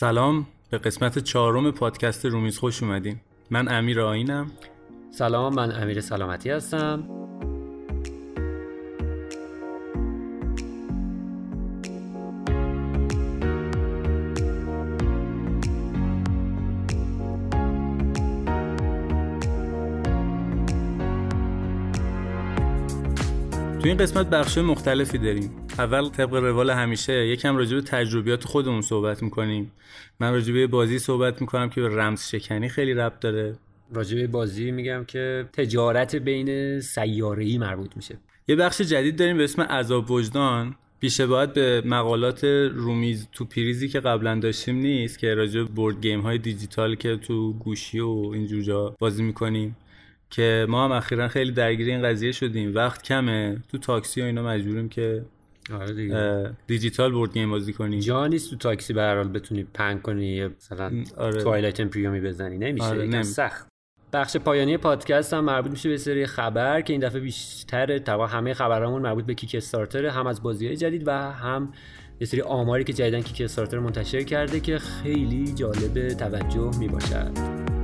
سلام به قسمت چهارم پادکست رومیز خوش اومدین. من امیر آینم. سلام من امیر سلامتی هستم. تو این قسمت بخش مختلفی داریم. اول طبق روال همیشه یکم راجع به تجربیات خودمون صحبت می‌کنیم. من راجع به بازی صحبت می‌کنم که به رمز شکنی خیلی ربط داره. راجع به بازی میگم که تجارت بین سیاره‌ای مربوط میشه. یه بخش جدید داریم به اسم عذاب وجدان. بیشه باید به مقالات رومیز تو پریزی که قبلا داشتیم نیست که راجع به بورد گیم های دیجیتال که تو گوشی و اینجور جا بازی می‌کنیم که ما هم اخیرا خیلی درگیر این قضیه شدیم. وقت کمه. تو تاکسی و اینا مجبوریم که آره دیگه. دیجیتال board game بازی کنیم جا نیست تو تاکسی به هر حال بتونی پهن کنی مثلا آره. Twilight Imperium ی بزنی. نمیشه. آره، نمی- سخت. بخش پایانی پادکست هم مربوط میشه به سری خبر که این دفعه بیشتر طبعا همه خبرامون مربوط به Kickstarter هم از بازی های جدید و هم یه سری آماری که جدیدن Kickstarter منتشر کرده که خیلی جالب توجه می‌باشد.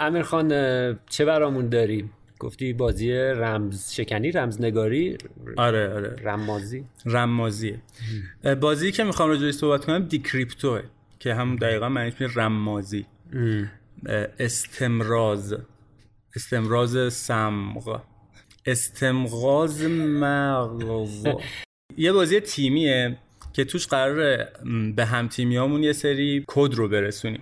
امیر خان چه برامون داری؟ گفتی بازی رمز شکنی رمزنگاری آره آره. رمازی. رمازیه. بازی که می‌خوام راجعش صحبت کنم دیکریپتوه که هم دقیقا معنیش میشه رمازی. استمراز. استمراز سمغ. استمغاز مغز. یه بازی تیمیه که توش قراره به هم تیمیامون یه سری کد رو برسونیم.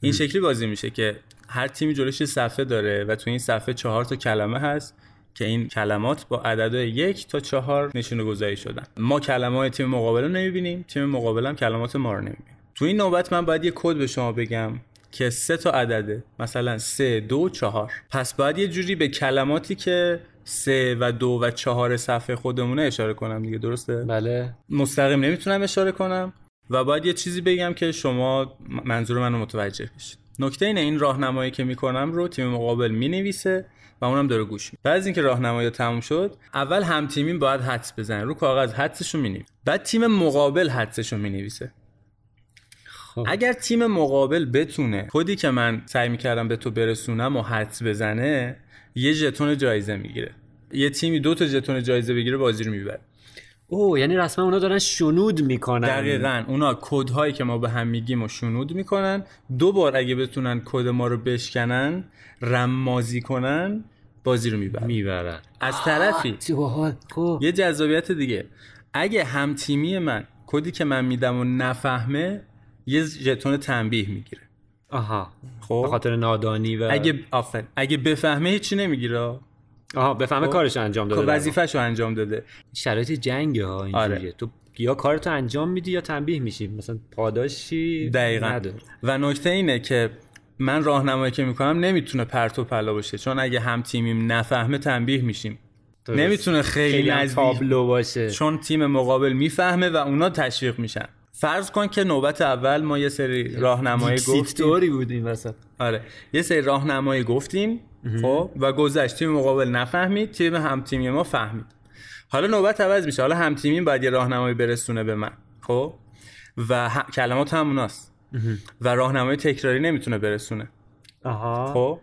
این شکلی بازی میشه که هر تیمی جلوش صفحه داره و تو این صفحه چهار تا کلمه هست که این کلمات با عددهای یک تا چهار نشونه گذاری شدن. ما کلمه های تیم مقابل رو نمی‌بینیم تیم مقابل هم کلمات ما رو نمی‌بینیم تو این نوبت من باید یه کد به شما بگم که سه تا عدده مثلا سه دو چهار. پس باید یه جوری به کلماتی که سه و دو و چهار صفحه خودمونه اشاره کنم دیگه درسته؟ بله. مستقیم نمی‌تونم اشاره کنم و باید یه چیزی بگم که شما منظور منو متوجه بشید. نکته اینه این راهنمایی که می‌کنم رو تیم مقابل می‌نویسه و اونم داره گوش میده. بعد از اینکه راهنمایی تموم شد اول هم تیمین باید حدس بزنه. رو کاغذ حدسش رو می‌نویسه. بعد تیم مقابل حدسش رو می‌نویسه. خب. اگر تیم مقابل بتونه کدی که من سعی می‌کردم به تو برسونم و حدس بزنه یه ژتون جایزه می‌گیره. یه تیمی دو تا ژتون جایزه بگیره بازی رو می‌بره. او یعنی رسما اونا دارن شنود می‌کنن. دقیقا. اونا کدهایی که ما به هم میگیم و شنود می‌کنن. دو بار اگه بتونن کد ما رو بشکنن رمازی کنن بازی رو می‌برن. می‌برن. از طرفی یه جذابیت دیگه. اگه هم تیمی من کدی که من میدم و نفهمه یه ژتون تنبیه می‌گیره. آها. خب؟ به خاطر نادانی و اگه آفر اگه بفهمه هیچی نمی‌گیره. آها بفهمه کارش انجام داده خب انجام داده. شرایط جنگ ها اینجوریه. آره. تو یا کارتو انجام میدی یا تنبیه میشی. مثلا پاداشی دقیقا. نداره. و نکته اینه که من راهنمایی که می‌کنم نمی‌تونه پرت و پلا باشه. چون اگه هم تیمیم نفهمه تنبیه میشیم. درست. نمی‌تونه خیلی, خیلی نزدیک تابلو باشه. چون تیم مقابل می‌فهمه و اونا تشویق میشن. فرض کن که نوبت اول ما یه سری راهنمایی گفتیم. دیکتاتوری بود این وسط آره. یه سری راهنمایی گفتیم. خب؟ و گذشت تیم مقابل نفهمید تیم هم تیمی ما فهمید. حالا نوبت عوض میشه. حالا هم تیمی باید یه راهنمایی برسونه به من. خب؟ و ه- کلمات هم اوناست و راهنمای تکراری نمی‌تونه برسونه. آها. خب؟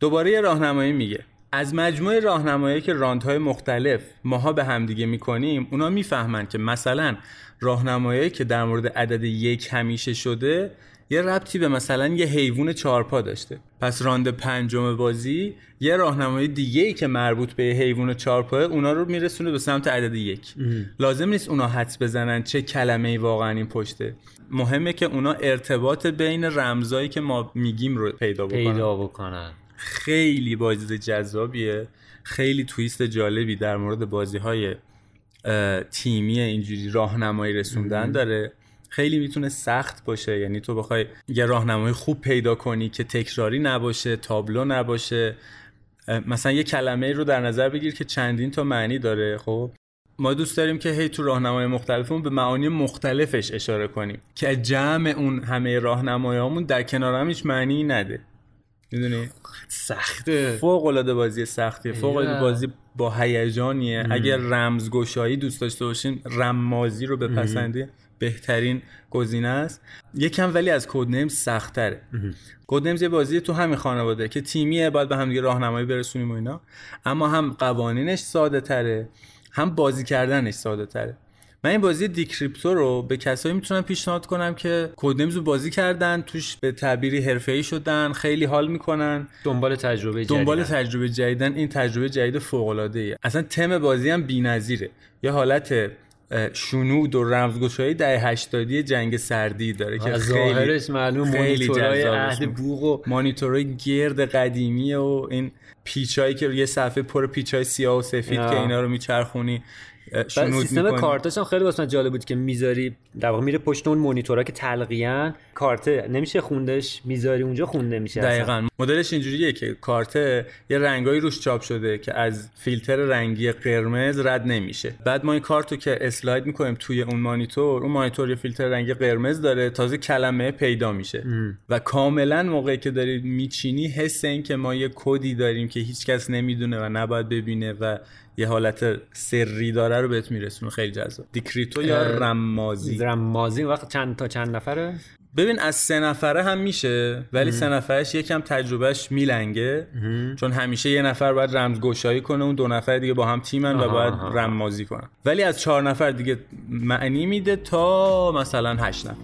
دوباره یه راهنمایی میگه. از مجموعه راهنمایی که راندهای مختلف ماها به همدیگه می‌کنیم اونا می‌فهمن که مثلا راهنمایی که در مورد عدد یک همیشه شده یه ربطی به مثلا یه حیوان چهارپا داشته. پس راند پنجم بازی یه راهنمای دیگه ای که مربوط به حیوان چهارپاه اونا رو میرسونه به سمت عدد یک. لازم نیست اونا حدس بزنن چه کلمه ای واقعا این پشته. مهمه که اونا ارتباط بین رمزایی که ما میگیم رو پیدا بکنن. پیدا بکنن. خیلی بازی جذابیه. خیلی تویست جالبی در مورد بازی های تیمی اینجوری راهنمایی رسوندن داره. خیلی می‌تونه سخت باشه. یعنی تو بخوای یه راهنمای خوب پیدا کنی که تکراری نباشه تابلو نباشه. مثلا یه کلمه رو در نظر بگیر که چندین تا معنی داره خب؟ ما دوست داریم که هی تو راهنمای مختلفمون به معانی مختلفش اشاره کنیم که جمع اون همه راهنمایامون در کنار هم هیچ معنی نده. می‌دونی؟ سخته. فوق العاده بازی سختیه فوق العاده بازی با هیجانیه. اگر رمزگشایی دوست داشته باشین رمازی رو بپسندی بهترین گزینه است. یکم ولی از کد سختره. کد یه بازی تو همین خانواده که تیمیه باید به همدیگه راهنمایی برسونیم و اینا. اما هم قوانینش ساده تره هم بازی کردنش ساده تره من این بازی دیکریپتو رو به کسایی می‌تونم پیشنهاد کنم که کودنمز رو بازی کردن توش به تعبیری حرفه‌ای شدن خیلی حال می‌کنن. دنبال تجربه جدید دنبال تجربه جدیدن این تجربه جدید فوق العاده ای اصلا تم بازی هم بی‌نظیره. یه حالت شنود و رمزگشایی ده هشتادی جنگ سردی داره که ظاهرش معلوم مانیتورای عهد بوق و مانیتورای گرد قدیمی و این پیچایی که یه صفحه پر پیچای سیاه و سفید که اینا رو میچرخونی. سیستم کارتش هم خیلی واسه جالب بود که می‌ذاری. در واقع میره پشت اون مونیتورا که تلقیان کارت نمیشه خوندش. می‌ذاری اونجا خونده میشه دقیقا. مدلش اینجوریه که کارت یه رنگایی روش چاپ شده که از فیلتر رنگی قرمز رد نمیشه. بعد ما این کارتو که slide می‌کنیم توی اون مانیتور اون مانیتور یه فیلتر رنگی قرمز داره. تازه کلمه پیدا میشه. و کاملا موقعی که داری میچینی حس این که ما یه کدی داریم که هیچکس نمی‌دونه و نباید ببینه و یه حالت سری داره رو بهت میرسونه. خیلی جذاب. Decrypto یا رمازی؟ رمازی. وقت چند تا چند نفره؟ ببین از سه نفره هم میشه ولی سه نفرش یکم تجربهش میلنگه. چون همیشه یه نفر باید رمزگشایی کنه اون دو نفر دیگه با هم تیمن و باید رمازی کنن. ولی از چهار نفر دیگه معنی میده تا مثلا هشت نفر.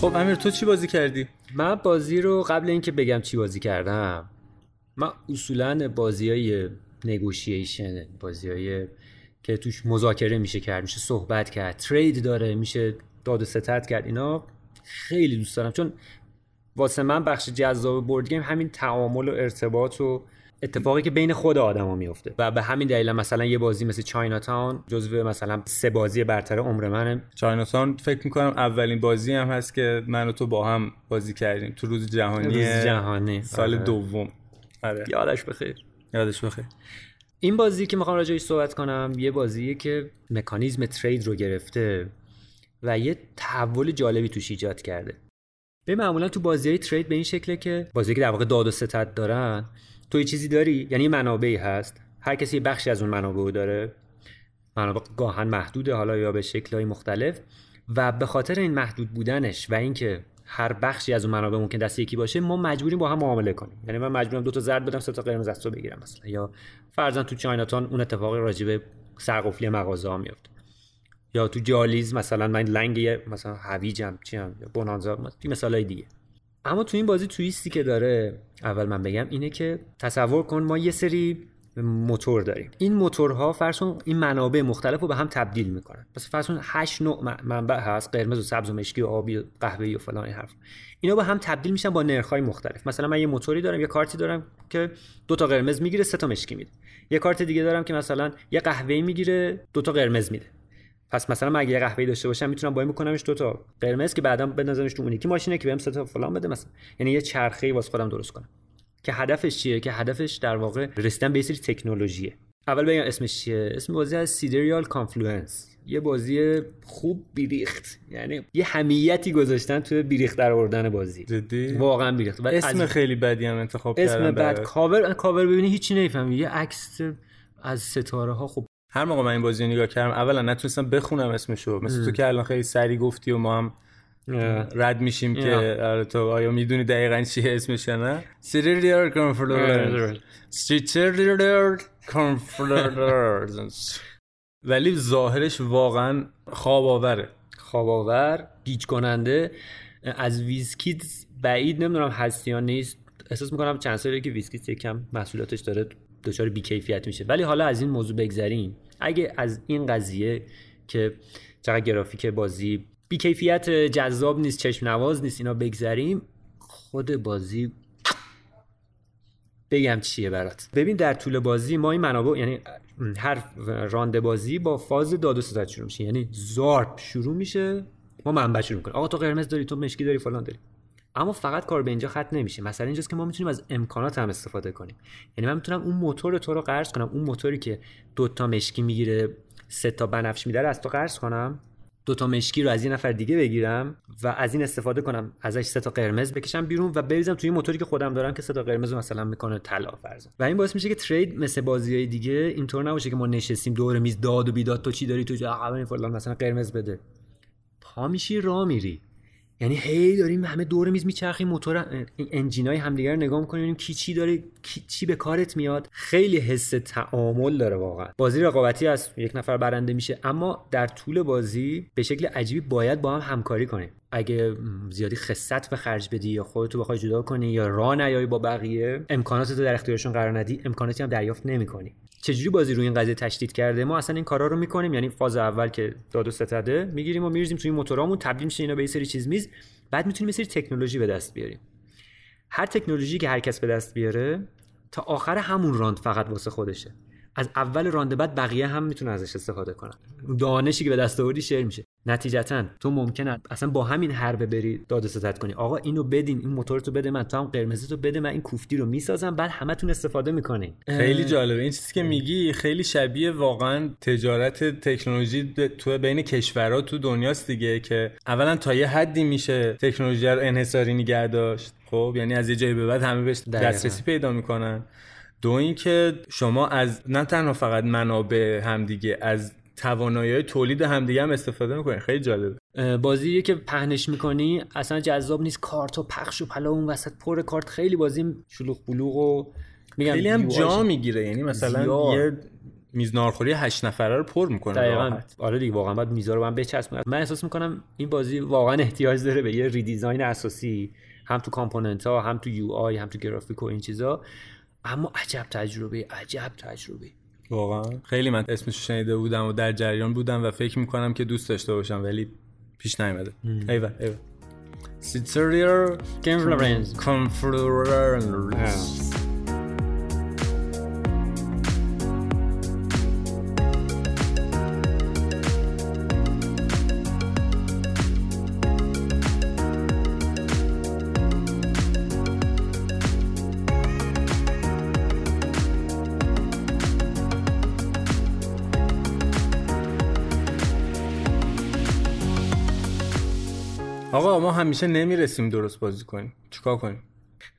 خب امیر تو چی بازی کردی؟ من بازی رو قبل اینکه بگم چی بازی کردم من اصولا بازی های نگوشیشن بازی های که توش مذاکره میشه کرد میشه صحبت کرد ترید داره میشه داد و ستت کرد اینا خیلی دوست دارم چون واسه من بخش جذاب بورد گیم همین تعامل و ارتباط و اتفاقی که بین خود آدما میفته و به همین دلیل مثلا یه بازی مثل چاینا تاون جزو مثلا سه بازی برتر عمر منه. چاینا تاون فکر می‌کنم اولین بازی هم هست که من و تو با هم بازی کردیم. تو روز جهانی روز جهانی. سال آره. دوم. آره. یادش بخیر. یادش بخیر. این بازی که می‌خوام راجعش صحبت کنم یه بازیه که مکانیزم ترید رو گرفته و یه تحول جالبی توش ایجاد کرده. به معمولا تو بازی های ترید به این شکله که بازی که در واقع داد و ستد دارن تو یه چیزی داری؟ یعنی منابعی هست؟ هر کسی یه بخشی از اون منابع داره. منابع گاهن محدوده حالا یا به شکلهای مختلف. و به خاطر این محدود بودنش و اینکه هر بخشی از اون منابع ممکن دست یکی باشه ما مجبوریم با هم معامله کنیم. یعنی من مجبورم دو تا زرد بدم سه تا قرمز از تو بگیرم مثلا. یا فرضاً تو چایناتان اون اتفاقی راجبه سرقفلی مغازه ها میفته یا تو جالیز مثلا من لنگ مثلا هویجم چی یا بونانزا مثال دیگه. اما تو این بازی تویستی که داره اول من بگم اینه که تصور کن ما یه سری موتور داریم. این موتورها فرض این منابع مختلف رو به هم تبدیل می‌کنن. پس فرض کن 8 نوع منبع هست قرمز و سبز و مشکی و آبی و قهوه‌ای و فلان این حرف. اینا با هم تبدیل میشن با نرخ‌های مختلف. مثلا من یه موتوری دارم یه کارتی دارم که دو تا قرمز می‌گیره سه تا مشکی میده. یه کارت دیگه دارم که مثلا یه قهوه‌ای می‌گیره دو تا قرمز میده. پس مثلا من اگه یه قهوه‌ای داشته باشم می‌تونم با این بکنمش دو تا. قرمز که بعدا بندازمش تو اون یکی ماشینه که بهم سه تا فلان بده مثلا. یعنی یه چرخه واسه خودم درست کنم. که هدفش چیه؟ که هدفش در واقع رسیدن به سری تکنولوژیه. اول بگم اسمش چیه؟ اسم بازی از Sidereal Confluence. یه بازی خوب بیریخت. یعنی یه همتی گذاشتن توی بیریخت در آوردن بازی. جدی؟ واقعا بیریخت. اسم خیلی بدی هم انتخاب اسم کردن اسم بد cover cover ببینی هیچی نمی‌فهمی. یه عکس از ستاره ها خب هر موقع من این بازی نگاه کردم اولا نتونستم بخونم اسمشو. مثل تو که الان خیلی سری گفتی و ما هم رد میشیم که آره تو آیا می‌دونی دقیقا چیه اسمش نه؟ Sidereal Confluence Confluence ولی ظاهرش واقعا خواب آوره خواب آور گیج کننده از WizKids بعید نمی‌دونم هستی یا نیست. احساس می‌کنم چند سالی که WizKids یکم محصولاتش داره دچار بیکیفیت میشه. ولی حالا از این موضوع بگذریم. اگه از این قضیه که چقدر گرافیک بازی بیکیفیت جذاب نیست چشم نواز نیست اینا بگذریم خود بازی بگم چیه برات. ببین در طول بازی ما این منابع یعنی هر رانده بازی با فاز داد و ستد شروع میشه. یعنی زارپ شروع میشه ما منبع شروع می‌کنیم. آقا تو قرمز داری تو مشکی داری فلان داری. اما فقط کار به اینجا ختم نمیشه. مثلا اینجاست که ما می‌تونیم از امکانات هم استفاده کنیم. یعنی من می‌تونم اون موتور تو رو قرض کنم. اون موتوری که دو تا مشکی می‌گیره سه تا بنفش میداره از تو قرض کنم. دو تا مشکی رو از یه نفر دیگه بگیرم و از این استفاده کنم. ازش سه تا قرمز بکشم بیرون و بریزم توی موتوری که خودم دارم که سه تا قرمز مثلا می‌کنه طلا فرض و این باعث میشه که ترید مثل بازی های دیگه اینطور نباشه که ما نشستیم دور میز داد و بیداد تو چی داری تو جا؟ فلان مثلا قرمز بده. پا میشی راه میری. یعنی هی داریم همه دور میز میچرخیم موتور انجینای همدیگه رو نگاه می‌کنیم کی چی داره کی چی به کارت میاد. خیلی حس تعامل داره واقعا. بازی رقابتی است یک نفر برنده میشه اما در طول بازی به شکل عجیبی باید با هم همکاری کنیم. اگه زیادی خصت به خرج بدی یا خودتو بخوای جدا کنی یا راه نیای با بقیه امکانات در اختیارشون قرار ندی امکاناتی هم دریافت نمی‌کنی. چجوری بازی روی این قضیه تشدید کرده؟ ما اصلا این کارا رو می‌کنیم. یعنی فاز اول که داد و ستده می‌گیریم و میریزیم توی موتورامون تبدیل میشه اینا به یه سری چیز میز. بعد می‌تونیم یه سری تکنولوژی به دست بیاریم. هر تکنولوژی که هر کس به دست بیاره تا آخر همون راند فقط واسه خودشه. از اول رانده بعد بقیه هم می‌تونه ازش استفاده کنن. دانشی که به دست آوردی شیر میشه. نتیجتا. تو ممکنه اصلا با همین حربه بری داد ستت کنی. آقا اینو بدین این موتور تو بده من تو هم قرمزی تو بده من این کوفتی رو می‌سازم بعد همتون استفاده می‌کنین. خیلی جالبه. این چیزی که میگی خیلی شبیه واقعا تجارت تکنولوژی تو بین کشورها تو دنیاست دیگه که اولا تا یه حدی میشه تکنولوژی رو انحصاری نگه داشت. خب یعنی از یه جایی به بعد همه بهش دسترسی پیدا می‌کنن. دو اینکه شما از نه تنها فقط منابع همدیگه از توانایی تولید همدیگه هم استفاده می‌کنین خیلی جالبه. بازی که پهنش می‌کنی اصلا جذاب نیست. کارت و پخش و پلا اون وسط پر کارت. خیلی بازی شلوغ بلوغ و میگم خیلی هم جا می‌گیره. یعنی مثلا زیاد. یه میزنارخوری هشت نفره رو پر می‌کنه. دقیقاً. آره دیگه واقعا باید میزا رو من بچسبونم من احساس می‌کنم این بازی واقعا احتیاج داره به یه ریدیزاین اساسی. هم تو component ها هم تو UI هم تو گرافیک و این چیزا. اما عجب تجربه عجب تجربه. واقعا. خیلی من اسمش شنیده بودم و در جریان بودم و فکر می‌کنم که دوست داشته باشم ولی پیش نیومده. ایوه ایوه Sidereal Confluence Confluence همیشه نمی‌رسیم درست بازی کنیم. چیکار کنیم؟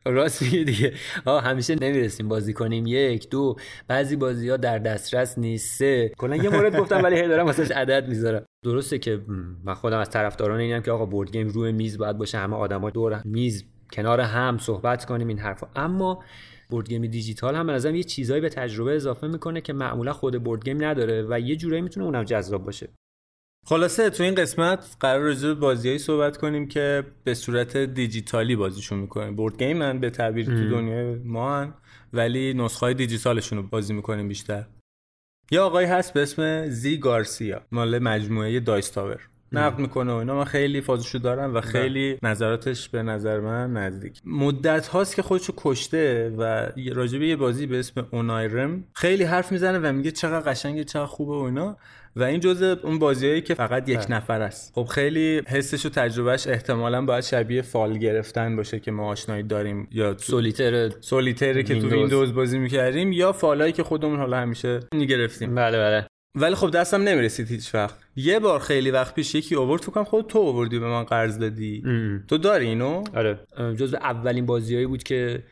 راست میگه دیگه. آقا همیشه نمی‌رسیم بازی کنیم. یک دو. بعضی بازی ها در دسترس نیست. سه. کلا یه مورد گفتم ولی هی دارم واسش عدد می‌ذارم. درسته که من خودم از طرفداران اینم که آقا board game روی میز باید باشه. همه آدما دور میز کنار هم صحبت کنیم این حرفا. اما board game دیجیتال هم به یه چیزایی به تجربه اضافه می‌کنه که معمولا خود board game نداره و یه جورایی می‌تونه اونم جذاب باشه. خلاصه تو این قسمت قرار راجع به بازیایی صحبت کنیم که به صورت دیجیتالی بازیشون می‌کنیم. بورد گیم من به تعبیر تو دنیای ما هن ولی نسخه های دیجیتالشون رو بازی می‌کنیم بیشتر. یه آقای هست به اسم زی گارسیا مال مجموعه دایستاور نقد می‌کنه و اینا. من خیلی فازشو دارم و خیلی نظراتش به نظر من نزدیک. مدت هاست که خودشو کشته و راجبه یه بازی به اسم اونایرم خیلی حرف می‌زنه و میگه چقدر قشنگه چقدر خوبه و اینا. و این جزء اون بازیایی که فقط یک بله. نفر است. خب خیلی حسش و تجربهش احتمالا باید شبیه فال گرفتن باشه که ما آشنایی داریم یا Solitaire Solitaire که تو ویندوز بازی می‌کردیم یا فالایی که خودمون حالا همیشه می‌گرفتیم. بله بله. ولی خب دستم نمی‌رسید هیچ وقت. یه بار خیلی وقت پیش یکی اوورد تو خود تو اووردی به من قرض دادی. تو داری اینو؟ آره. جزو اولین بازیایی بود که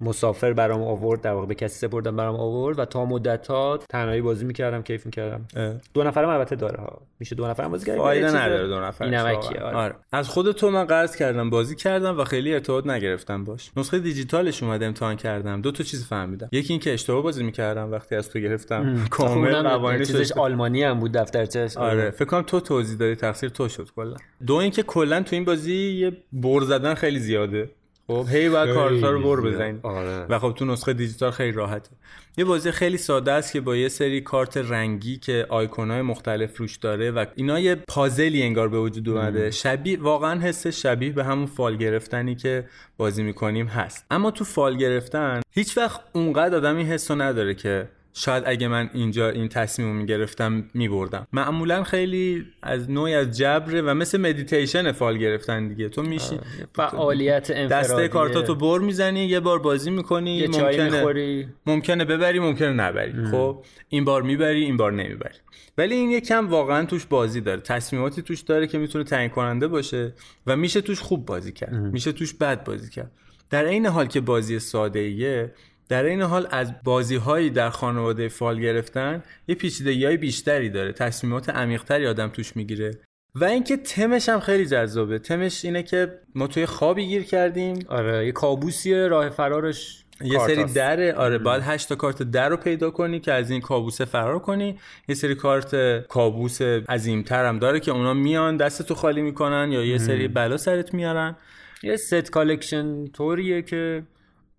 مسافر برام آورد در واقع به کسی سپردم برام آورد و تا مدت ها تنهایی بازی می‌کردم کیف می‌کردم. دو نفرم البته داره ها. میشه دو نفرم بازی کرد؟ فایده نداره دو نفر. این آره. آره. از خود تو من قرض کردم بازی کردم و خیلی ارتباط نگرفتم باش. نسخه دیجیتالش اومد امتحان کردم. دو تا چیز فهمیدم. یکی اینکه اشتباه بازی می‌کردم وقتی از تو گرفتم. کامل قوانینش چیزش آلمانی هم بود دفترچش آره. فکر کنم تو توضیح دادی تقصیر تو شد کلا. دو اینکه کلا تو این بازی یه بر زدن خیلی زیاده. خب؟ هی باید کارتا رو بر خیلی بزنی. آره. و خب تو نسخه دیجیتال خیلی راحته. یه بازی خیلی ساده است که با یه سری کارت رنگی که آیکونای مختلف روش داره و اینا یه پازلی انگار به وجود اومده. شبیه واقعا حس شبیه به همون فال گرفتنی که بازی می‌کنیم هست. اما تو فال گرفتن هیچ وقت اونقدر آدم این حسو نداره که شاید اگه من اینجا این تصمیم رو می‌گرفتم میبردم. معمولا خیلی از نوعی از جبره و مثل مدیتیشن فال گرفتن دیگه. تو میشی فعالیت انفرادی دسته کارتاتو بر می‌زنی یه بار بازی می‌کنی یه ممکنه می‌خوری. ممکنه ببری ممکنه نبری. خب این بار می‌بری این بار نمی‌بری. ولی این یکم واقعا توش بازی داره. تصمیماتی توش داره که می‌تونه تعیین کننده باشه و میشه توش خوب بازی کرد. میشه توش بد بازی کرد. در این حال که بازی ساده ایه در این حال از بازی هایی در خانواده فال گرفتن یه پیچیدگی های بیشتری داره. تصمیمات عمیقتری آدم توش می‌گیره. و اینکه تمش هم خیلی جذابه. تمش اینه که ما توی خوابی گیر کردیم. آره یه کابوسیه راه فرارش یه سری کارتاست. در آره باید 8 تا کارت در رو پیدا کنی که از این کابوسه فرار کنی. یه سری کارت کابوس عظیمتر هم داره که اونا میان دستتو خالی می‌کنن یا یه سری بلا سرت میارن. یه set collection طوریه که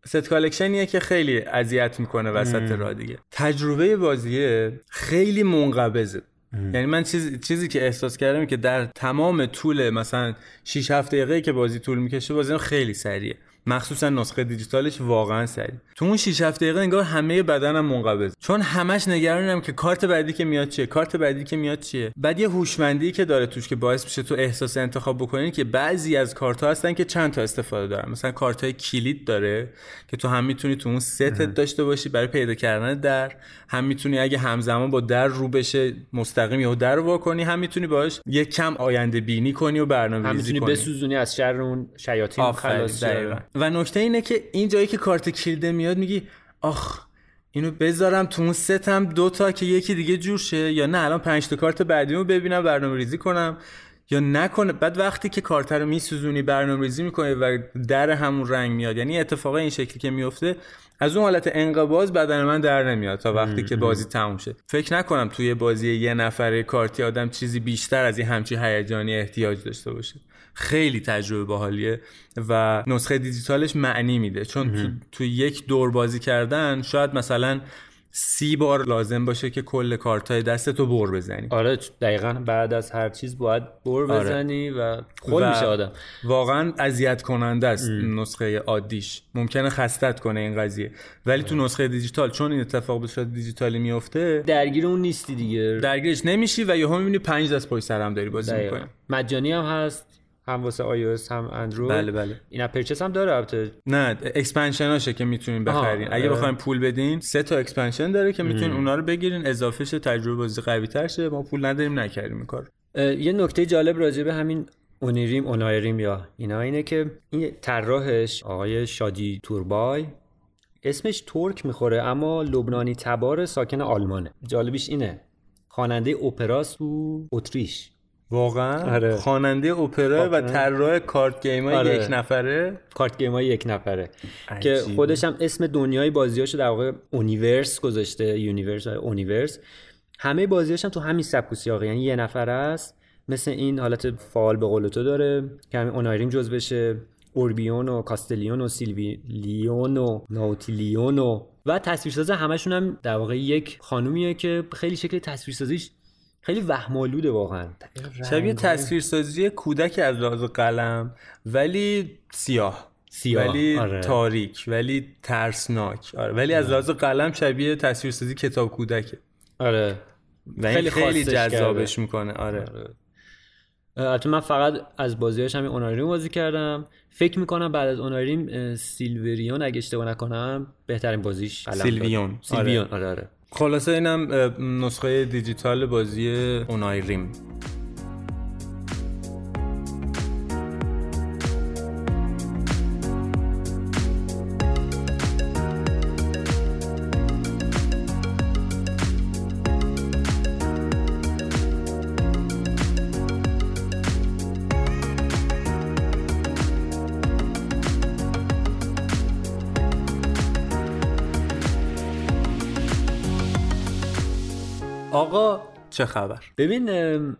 set collection یه که خیلی اذیت می‌کنه وسط راه دیگه. تجربه بازیه خیلی منقبضه. یعنی من چیز، چیزی که احساس کردم که در تمام طول مثلا 6 7 دقیقه که بازی طول می‌کشه بازی خیلی سریعه. مخصوصا نسخه دیجیتالش واقعا سریع. تو اون 6 7 دقیقه انگار همه بدنم منقبض چون همش نگرانم که کارت بعدی که میاد چیه کارت بعدی که میاد چیه. بعد یه هوشمندی که داره توش که باعث میشه تو احساس انتخاب بکنی که بعضی از کارت ها هستن که چند تا استفاده دارن. مثلا کارت های کلید داره که تو هم می‌تونی تو اون ستت داشته باشی برای پیدا کردن در. هم می‌تونی اگه همزمان با در رو بشه مستقیم یا در وا کنی. هم می‌تونی باش یه کم آینده بینی کنی و برنامه هم ریزی می‌تونی کنی. بسوزونی از شر اون شیاطین خلاص. و نکته اینه که این جایی که کارت کلیده میاد میگی آخ اینو بذارم تو اون ستم دو تا که یکی دیگه جور شه یا نه الان پنج تا کارت بعدیمو ببینم برنامه ریزی کنم یا نکنه. بعد وقتی که کارت رو میسوزونی برنامه ریزی می‌کنی و در همون رنگ میاد یعنی اتفاق این شکلی که میفته از اون حالت انقباض بدن من در نمیاد تا وقتی که بازی تموم شه. فکر نکنم توی بازی یه نفره کارتی آدم چیزی بیشتر از این همچی هیجانی احتیاج داشته باشه. خیلی تجربه باحالیه و نسخه دیجیتالش معنی میده. چون تو, تو یک دور بازی کردن شاید مثلا سی بار لازم باشه که کل کارتای دستتو بر بزنی. آره دقیقا بعد از هر چیز باید بر بزنی و خول و میشه آدم. واقعا اذیت کننده است نسخه عادیش. ممکنه خستت کنه این قضیه. ولی تو نسخه دیجیتال چون این اتفاق به صورت دیجیتالی میفته درگیر اون نیستی دیگه. درگیرش نمیشی و یهو می‌بینی پنج دست پشت سر هم داری بازی. می‌کنی. مجانی هم هست. هم واسه iOS هم اندروید بله بله. in-app purchase هم داره البته. نه expansion اشه که می‌تونین آها، بخرین. اگه آره. بخواین پول بدین سه تا expansion داره که می‌تونین اونا رو بگیرین. اضافه شه تجربه بازی قوی تر شه. ما پول نداریم نکردیم این کار یه نکته جالب راجع به همین Onirim Onirim یا اینا اینه که این طراحش آقای شادی توربای اسمش ترک می‌خوره اما لبنانی تبار ساکن آلمانه. جالبیش اینه. خواننده اپراست تو اتریش. واقعا آره. خواننده اپرا و آره. طراح card game های آره. یک نفره card game های یک نفره که عجیبه. خودش هم اسم دنیای بازیاشو در واقع Oniverse گذاشته universe Oniverse همه بازیاش هم تو همین سبک و سیاقه یعنی یه نفره است مثل این حالت فال به قول تو داره که همین اونایریم جز بشه اوربیون و کاستلیون و سیلویلیون و ناوتیلیون و و تصویرساز همشون هم در واقع یک خانومیه که خیلی شکل تصویرسازیش خیلی وهمالوده واقعا. شبیه تصویرسازی کودک از لحاظ قلم ولی سیاه. سیاه، ولی آره. تاریک ولی ترسناک. آره. ولی از لحاظ قلم شبیه تصویرسازی کتاب کودکه. آره. و این خیلی خیلی, جذابش می‌کنه. آره. البته من فقط از بازیاش همین اونایریم بازی کردم. فکر می‌کنم بعد از اونایریم اه، سیلوریون اگه اشتباه نکنم بهترین بازیش. سیلویون. سیلویون آره آره. خلاصه اینم نسخه دیجیتال بازی اونایریم آقا چه خبر؟ ببین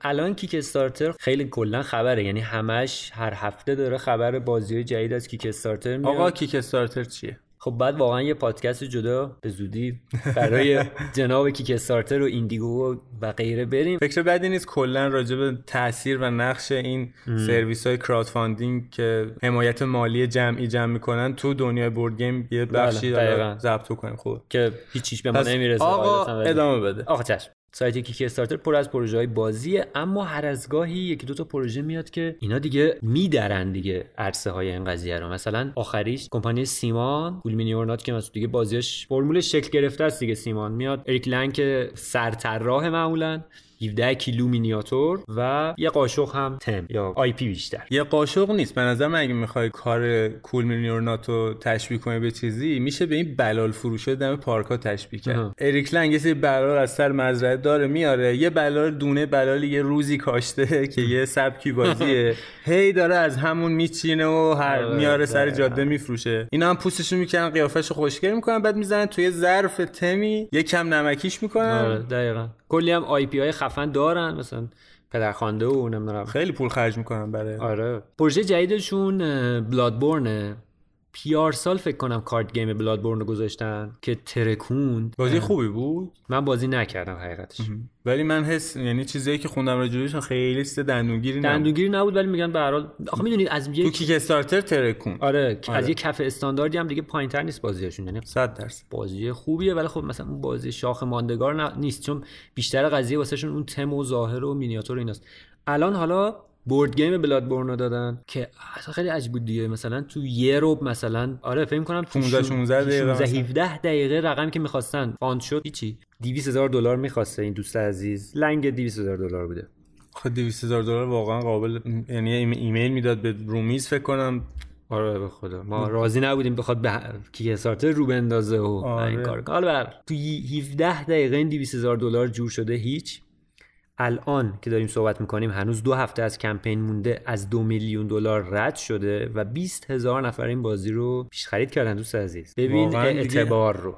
الان Kickstarter خیلی کلا خبره. یعنی همش هر هفته داره خبر بازی جدید از Kickstarter میاد. آقا Kickstarter چیه؟ خب بعد واقعا یه پادکست جدا به زودی برای جناب Kickstarter و Indiegogo و غیره بریم. فکر بدی نیست کلا راجع به تاثیر و نقش این سرویس های کراود فاندینگ که حمایت مالی جمعی جمع می‌کنن تو دنیای بورد گیم یه بخشی بله، دقیقاً. ضبط کنیم خوب که هیچیش به ما نمی‌رسه آقا ادامه بده. آقا چشم. سایت Kickstarter پر از پروژه های بازیه اما هر از گاهی یکی دو تا پروژه میاد که اینا دیگه میدرن دیگه عرصه های این قضیه رو. مثلا آخریش کمپانی CMON پول که مثلا دیگه بازیش فرمولش شکل گرفته است دیگه. CMON میاد Eric Lang سرطراح معمولا. 17 کیلو مینیاتور و یه قاشق هم تم یا IP بیشتر. یه قاشق نیست. به نظر من اگه می‌خوای کار Cool Mini Or Not رو تشبیه کنی به چیزی میشه به این بلال فروشه دم پارکا تشبیه کرد. Eric Lang یه بلال از سر مزرعه داره میاره. یه بلال دونه بلال یه روزی کاشته که یه سبکی بازیه هی داره از همون میچینه و هر آره، میاره سر. جاده میفروشه. اینا هم پوستشو می‌کنن قیافش خوشگل می‌کنن بعد می‌زنن توی ظرف تمی یه کم نمکیش می‌کنن. آره دقیقا. کلی هم IP های خفن دارن مثلا پدرخوانده و نمی‌دونم. خیلی پول خرج می‌کنن برای آره. پروژه جدیدشون Bloodborne ه پیارسال فکر کنم card game Bloodborne رو گذاشتن که ترکوند. بازی خوبی بود؟ من بازی نکردم حقیقتش. ولی من حس یعنی چیزایی که خوندم راجعش خیلی چیز دندونگیری نبود. دندونگیری نبود ولی میگن به هر حال آخه می‌دونید از تو یه Kickstarter ترکون آره, از آره. یه کف استانداردی هم دیگه پایینتر نیست بازیشون یعنی 100 درصد. بازی خوبیه ولی خب مثلا اون بازی شاخ ماندگار نیست. چون بیشتر قضیه واسهشون اون تم و ظاهر و مینیاتور ایناست. الان حالا board game Bloodborne رو دادن که اصلا خیلی عجیب بود دیگه. مثلا تو یه ربع مثلا آره فکر کنم تو 15 16 دقیقه 16 مثلا. 17 دقیقه رقمی که می‌خواستن fund شد هیچی. 200 هزار دلار می‌خواسته این دوست عزیز. Lang 200 هزار دلار بوده. خب 200 هزار دلار واقعا قابل یعنی ایمیل می‌داد به رومیز فکر کنم. آره به خدا. ما راضی نبودیم بخواد به Kickstarter رو بندازه و آره. این کار. حالا تو 17 دقیقه این 200 هزار دلار جور شده هیچ. الان که داریم صحبت می‌کنیم هنوز دو هفته از کمپین مونده از دو میلیون دلار رد شده و 20 هزار نفر این بازی رو پیش خرید کردن دوست عزیز. ببین اعتبار رو.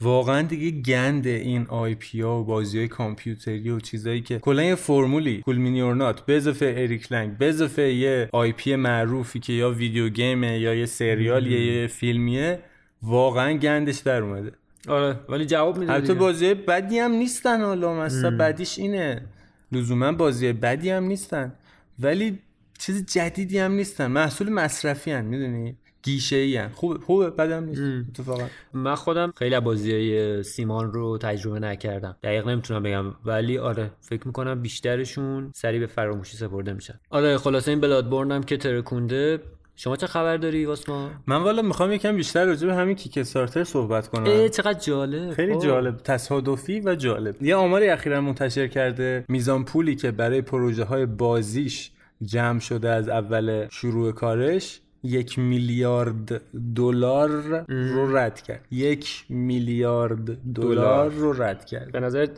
واقعا دیگه گند این IP ها و بازی های کامپیوتری و چیزایی که کلا یه فرمولی Cool Mini Or Not به اضافه Eric Lang به اضافه یه IP معروفی که یا video game ه یا یه سریالیه یا یه فیلمیه واقعا گندش در اومده. آره ولی جواب میده البته بازی بدی هم نیستن حالا مثلا بدیش اینه. لزوما بازی بدی هم نیستن. ولی چیز جدیدی هم نیستن. محصول مصرفی هم می‌دونی؟ گیشه ای هم خوب خوبه بد هم نیست. اتفاقا. من خودم خیلی از بازی CMON رو تجربه نکردم. دقیق نمی‌تونم بگم. ولی آره فکر می‌کنم بیشترشون سریع به فراموشی سپرده میشن. آره خلاصه این Bloodborne هم که ترکونده شما چه خبر داری واسما من والا می‌خوام یکم بیشتر راجع به همین کیک استارتر صحبت کنم. اه چقدر جالب. خیلی خب. جالب. تصادفی و جالب. یه آماری اخیرا منتشر کرده. میزان پولی که برای پروژه های بازیش جمع شده از اول شروع کارش یک میلیارد دلار رو رد کرد. یک میلیارد دلار رو رد کرد. به نظر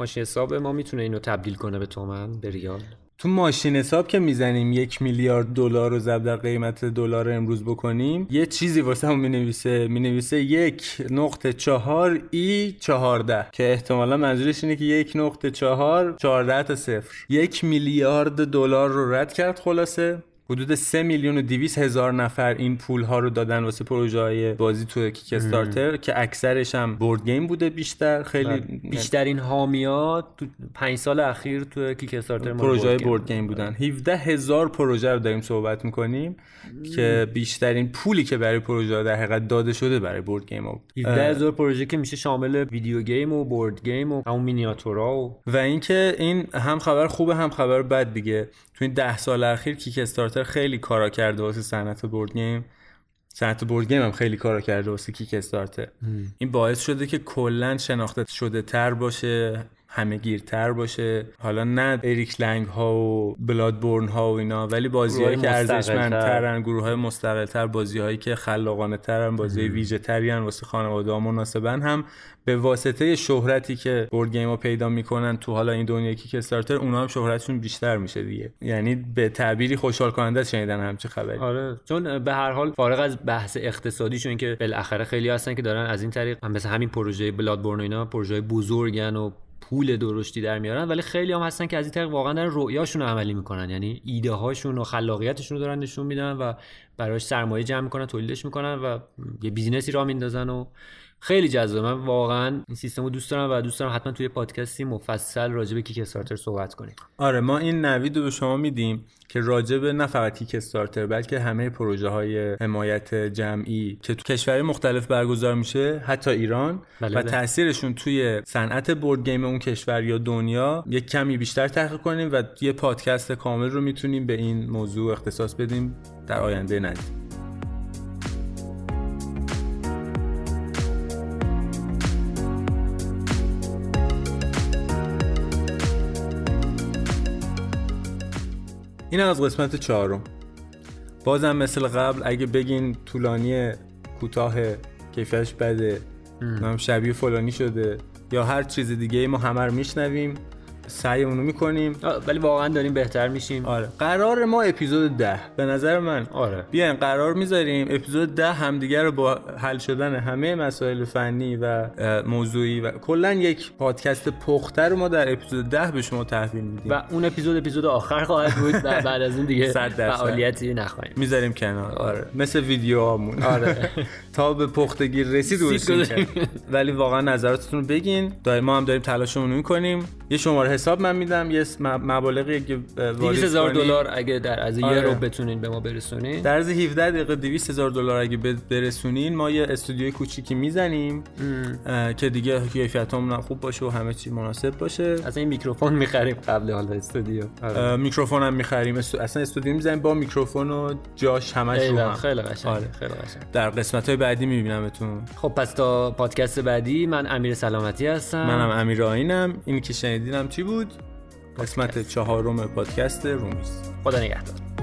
ماشین حساب ما می‌تونه اینو تبدیل کنه به تومن به ریال؟ تو ماشین حساب که می‌زنیم یک میلیارد دلار رو ضرب در قیمت دلار امروز بکنیم یه چیزی واسه هم می‌نویسه. می‌نویسه یک نقطه چهار ای چهارده که احتمالا منظورش اینه که یک نقطه چهار چهارده تا صفر. یک میلیارد دلار رو رد کرد خلاصه. حدود 3 میلیون و 200 هزار نفر این پول ها رو دادن واسه پروژه های بازی تو کیک استارتر که اکثرش هم بورد گیم بوده بیشتر. خیلی بیشترین حامیات تو پنج سال اخیر تو Kickstarter پروژه های board game بودن. 17 هزار پروژه رو داریم صحبت می‌کنیم که بیشترین پولی که برای پروژه در حقیقت داده شده برای board game ها بود. 17 هزار پروژه که میشه شامل video game و board game و همون مینیاتورا و و اینکه این هم خبر خوبه هم خبر بد دیگه. تو این ده سال اخیر Kickstarter خیلی کارا کرده واسه صنعت board game. صنعت board game هم خیلی کارا کرده واسه Kickstarter این باعث شده که کلا شناخته شده تر باشه. همه گیرتر باشه. حالا نه Eric Lang ها و Bloodborne ها و اینا ولی بازی هایی که ارزشمندترن گروه های مستقل تر بازی هایی که خلاقانه ترن بازی ویژه تری واسه خانواده ها مناسبن هم به واسطه شهرتی که board game ها پیدا می‌کنن تو حالا این دنیای Kickstarter اونا هم شهرتشون بیشتر میشه دیگه. یعنی به تعبیری خوشحال کننده شنیدن همچه خبری. آره. چون به هر حال فارغ از بحث اقتصادیشون که بالاخره خیلی هستن که دارن از این طریق هم مثل همین پروژه Bloodborne و اینا پروژه بزرگن و پول درشتی در میارن ولی خیلی هم هستن که از این طریق واقعا دارن رؤیاشون رو عملی می‌کنن. یعنی ایده هاشون و خلاقیتشون رو دارن نشون میدن و براش سرمایه جمع می‌کنن تولیدش می‌کنن و یه business ی راه میندازن و خیلی جذابه. من واقعا این سیستم رو دوست دارم و دوست دارم حتما توی پادکستی مفصل راجع به Kickstarter صحبت کنیم. آره ما این نوید رو به شما میدیم که راجع به نه فقط Kickstarter بلکه همه پروژه های حمایت جمعی که تو کشورهای مختلف برگزار میشه حتی ایران. بله و بله. تاثیرشون توی صنعت board game اون کشور یا دنیا یک کمی بیشتر تحقیق کنیم و یه پادکست کامل رو می‌تونیم به این موضوع اختصاص بدیم در آینده نزدیک این از قسمت چهارم. بازم مثل قبل اگه بگین طولانی کوتاه کیفیتش بده نام شبیه فلانی شده یا هر چیز دیگه ای ما همه رو میشنویم. سعیمون رو می‌کنیم. ولی واقعا داریم بهتر میشیم. آره. قرار ما اپیزود ده. به نظر من. آره. بیاین قرار می‌ذاریم اپیزود ده همدیگه رو با حل شدن همه مسائل فنی و موضوعی و کلا یک پادکست پخته رو ما در اپیزود ده به شما تحویل میدیم. و اون اپیزود اپیزود آخر خواهد بود و بعد از این دیگه. فعالیتی نخواهیم. می‌ذاریم کنار. آره. مثل ویدیوهامون. آره. تا به پختگی رسید. ولی واقعا نظراتتون رو بگین. ما هم داریم تلاشمون می‌کنیم. یه شماره حساب من میدم یه مبالغی که اه، واریز 200 هزار کنیم. دلار اگه در از یه آره. رو بتونین به ما برسونین در عرض 17 دقیقه 200 هزار دلار اگه برسونین ما یه استودیوی کوچیکی می‌زنیم که دیگه کیفیتمون خوب باشه و همه چی مناسب باشه اصلا این میکروفون می‌خریم قبل حالا استودیو آره. میکروفون هم می‌خریم. اصلا استودیو می‌زنیم با میکروفون و جاش همش رو هم خیلی قشنگ آره. خیلی قشنگ در قسمت های بعدی میبینمتون خب پس تا پادکست بعدی من امیر سلامتی هستم منم امیر آینم این که شنیدینم چی بود؟ قسمت چهارم پادکست رومیز. خدا نگهدار.